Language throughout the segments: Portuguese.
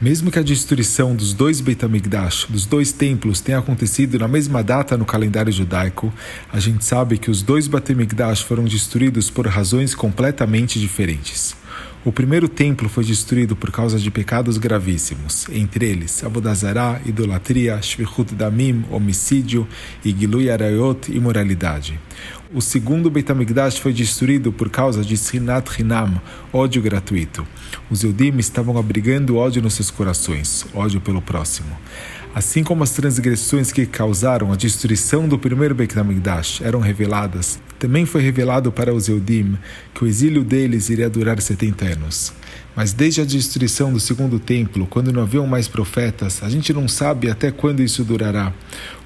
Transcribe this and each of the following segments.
Mesmo que a destruição dos dois Beit HaMikdash, dos dois templos, tenha acontecido na mesma data no calendário judaico, a gente sabe que os dois Beit HaMikdash foram destruídos por razões completamente diferentes. O primeiro templo foi destruído por causa de pecados gravíssimos, entre eles Avodazará, idolatria, Shvichut Damim, homicídio e Gilui Arayot, imoralidade. O segundo Beit HaMikdash foi destruído por causa de Sinat Hinam, ódio gratuito. Os Eudim estavam abrigando ódio nos seus corações, ódio pelo próximo. Assim como as transgressões que causaram a destruição do primeiro Beit eram reveladas, também foi revelado para os Eudim que o exílio deles iria durar 70 anos. Mas desde a destruição do segundo templo, quando não haviam mais profetas, a gente não sabe até quando isso durará.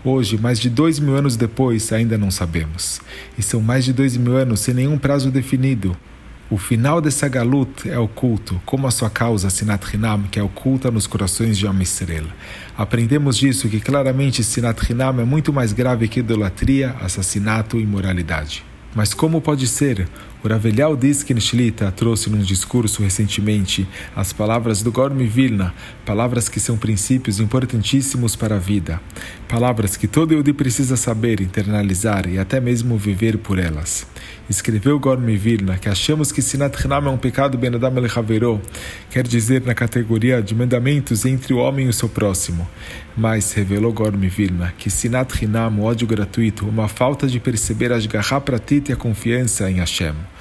Hoje, mais de dois mil anos depois, ainda não sabemos. E são mais de dois mil anos sem nenhum prazo definido. O final dessa galut é oculto, como a sua causa, Sinat Hinam, que é oculta nos corações de Am Israel. Aprendemos disso que claramente Sinat Hinam é muito mais grave que idolatria, assassinato e imoralidade. Mas como pode ser? O Ravelhal Diskin Shlita trouxe num discurso recentemente as palavras do Gormi Vilna, palavras que são princípios importantíssimos para a vida, palavras que todo Yudi precisa saber, internalizar e até mesmo viver por elas. Escreveu Gormi Vilna que achamos que Sinat Hinam é um pecado Ben Adam El quer dizer na categoria de mandamentos entre o homem e o seu próximo. Mas revelou Gormi Vilna que Sinat Hinam, o ódio gratuito, uma falta de perceber as garrapratit e a confiança em Hashem.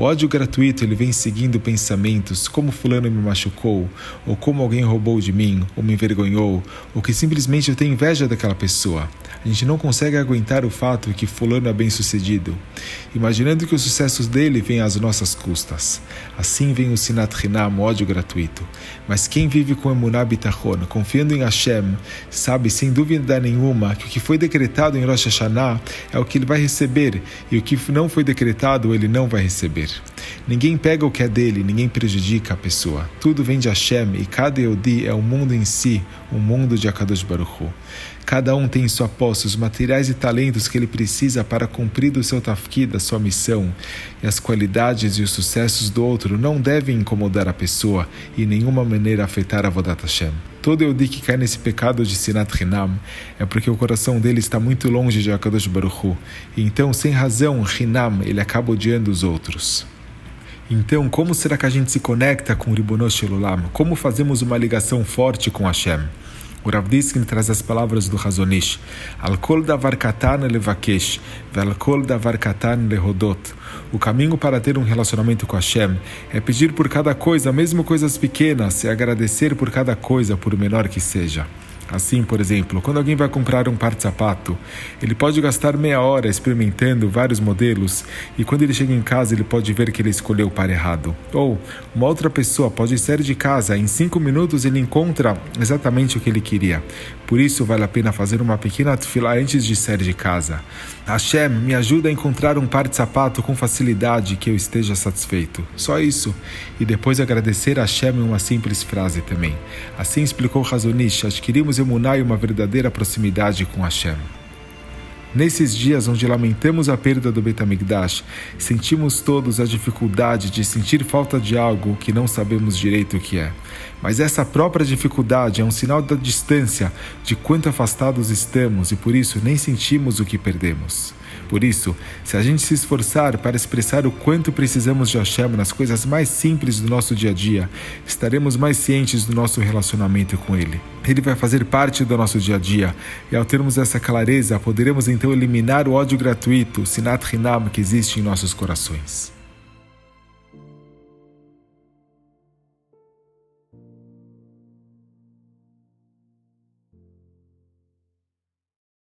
O ódio gratuito ele vem seguindo pensamentos como fulano me machucou, ou como alguém roubou de mim, ou me envergonhou, ou que simplesmente eu tenho inveja daquela pessoa. A gente não consegue aguentar o fato que fulano é bem sucedido, imaginando que os sucessos dele vêm às nossas custas. Assim vem o Sinat Hinam, ódio gratuito. Mas quem vive com Emuná Bitachon, confiando em Hashem, sabe sem dúvida nenhuma que o que foi decretado em Rosh Hashanah é o que ele vai receber, e o que não foi decretado ele não vai receber. night. Ninguém pega o que é dele, ninguém prejudica a pessoa. Tudo vem de Hashem e cada Eudi é o mundo em si, o mundo de Akadosh Baruch Hu. Cada um tem em sua posse os materiais e talentos que ele precisa para cumprir o seu tafkid, a sua missão. E as qualidades e os sucessos do outro não devem incomodar a pessoa e em nenhuma maneira afetar a Vodat Hashem. Todo Eudi que cai nesse pecado de Sinat Hinam é porque o coração dele está muito longe de Akadosh Baruch Hu, e então, sem razão, Hinam, ele acaba odiando os outros. Então, como será que a gente se conecta com o Ribonosh Shelulam? Como fazemos uma ligação forte com Hashem? O Rav Diskin traz as palavras do Razonish: Alkol davar katan levakesh, velkol davar katan lehodot. O caminho para ter um relacionamento com Hashem é pedir por cada coisa, mesmo coisas pequenas, e agradecer por cada coisa, por menor que seja. Assim, por exemplo, quando alguém vai comprar um par de sapato, ele pode gastar meia hora experimentando vários modelos e quando ele chega em casa ele pode ver que ele escolheu o par errado. Ou uma outra pessoa pode sair de casa em cinco minutos ele encontra exatamente o que ele queria. Por isso vale a pena fazer uma pequena fila antes de sair de casa. Hashem, me ajuda a encontrar um par de sapato com facilidade que eu esteja satisfeito. Só isso. E depois agradecer a Hashem em uma simples frase também. Assim explicou Razonish, adquirimos emuná e uma verdadeira proximidade com Hashem. Nesses dias onde lamentamos a perda do Betamigdash, sentimos todos a dificuldade de sentir falta de algo que não sabemos direito o que é. Mas essa própria dificuldade é um sinal da distância, de quanto afastados estamos e por isso nem sentimos o que perdemos. Por isso, se a gente se esforçar para expressar o quanto precisamos de Hashem nas coisas mais simples do nosso dia a dia, estaremos mais cientes do nosso relacionamento com Ele. Ele vai fazer parte do nosso dia a dia, e ao termos essa clareza, poderemos então eliminar o ódio gratuito, sinat hinam, que existe em nossos corações.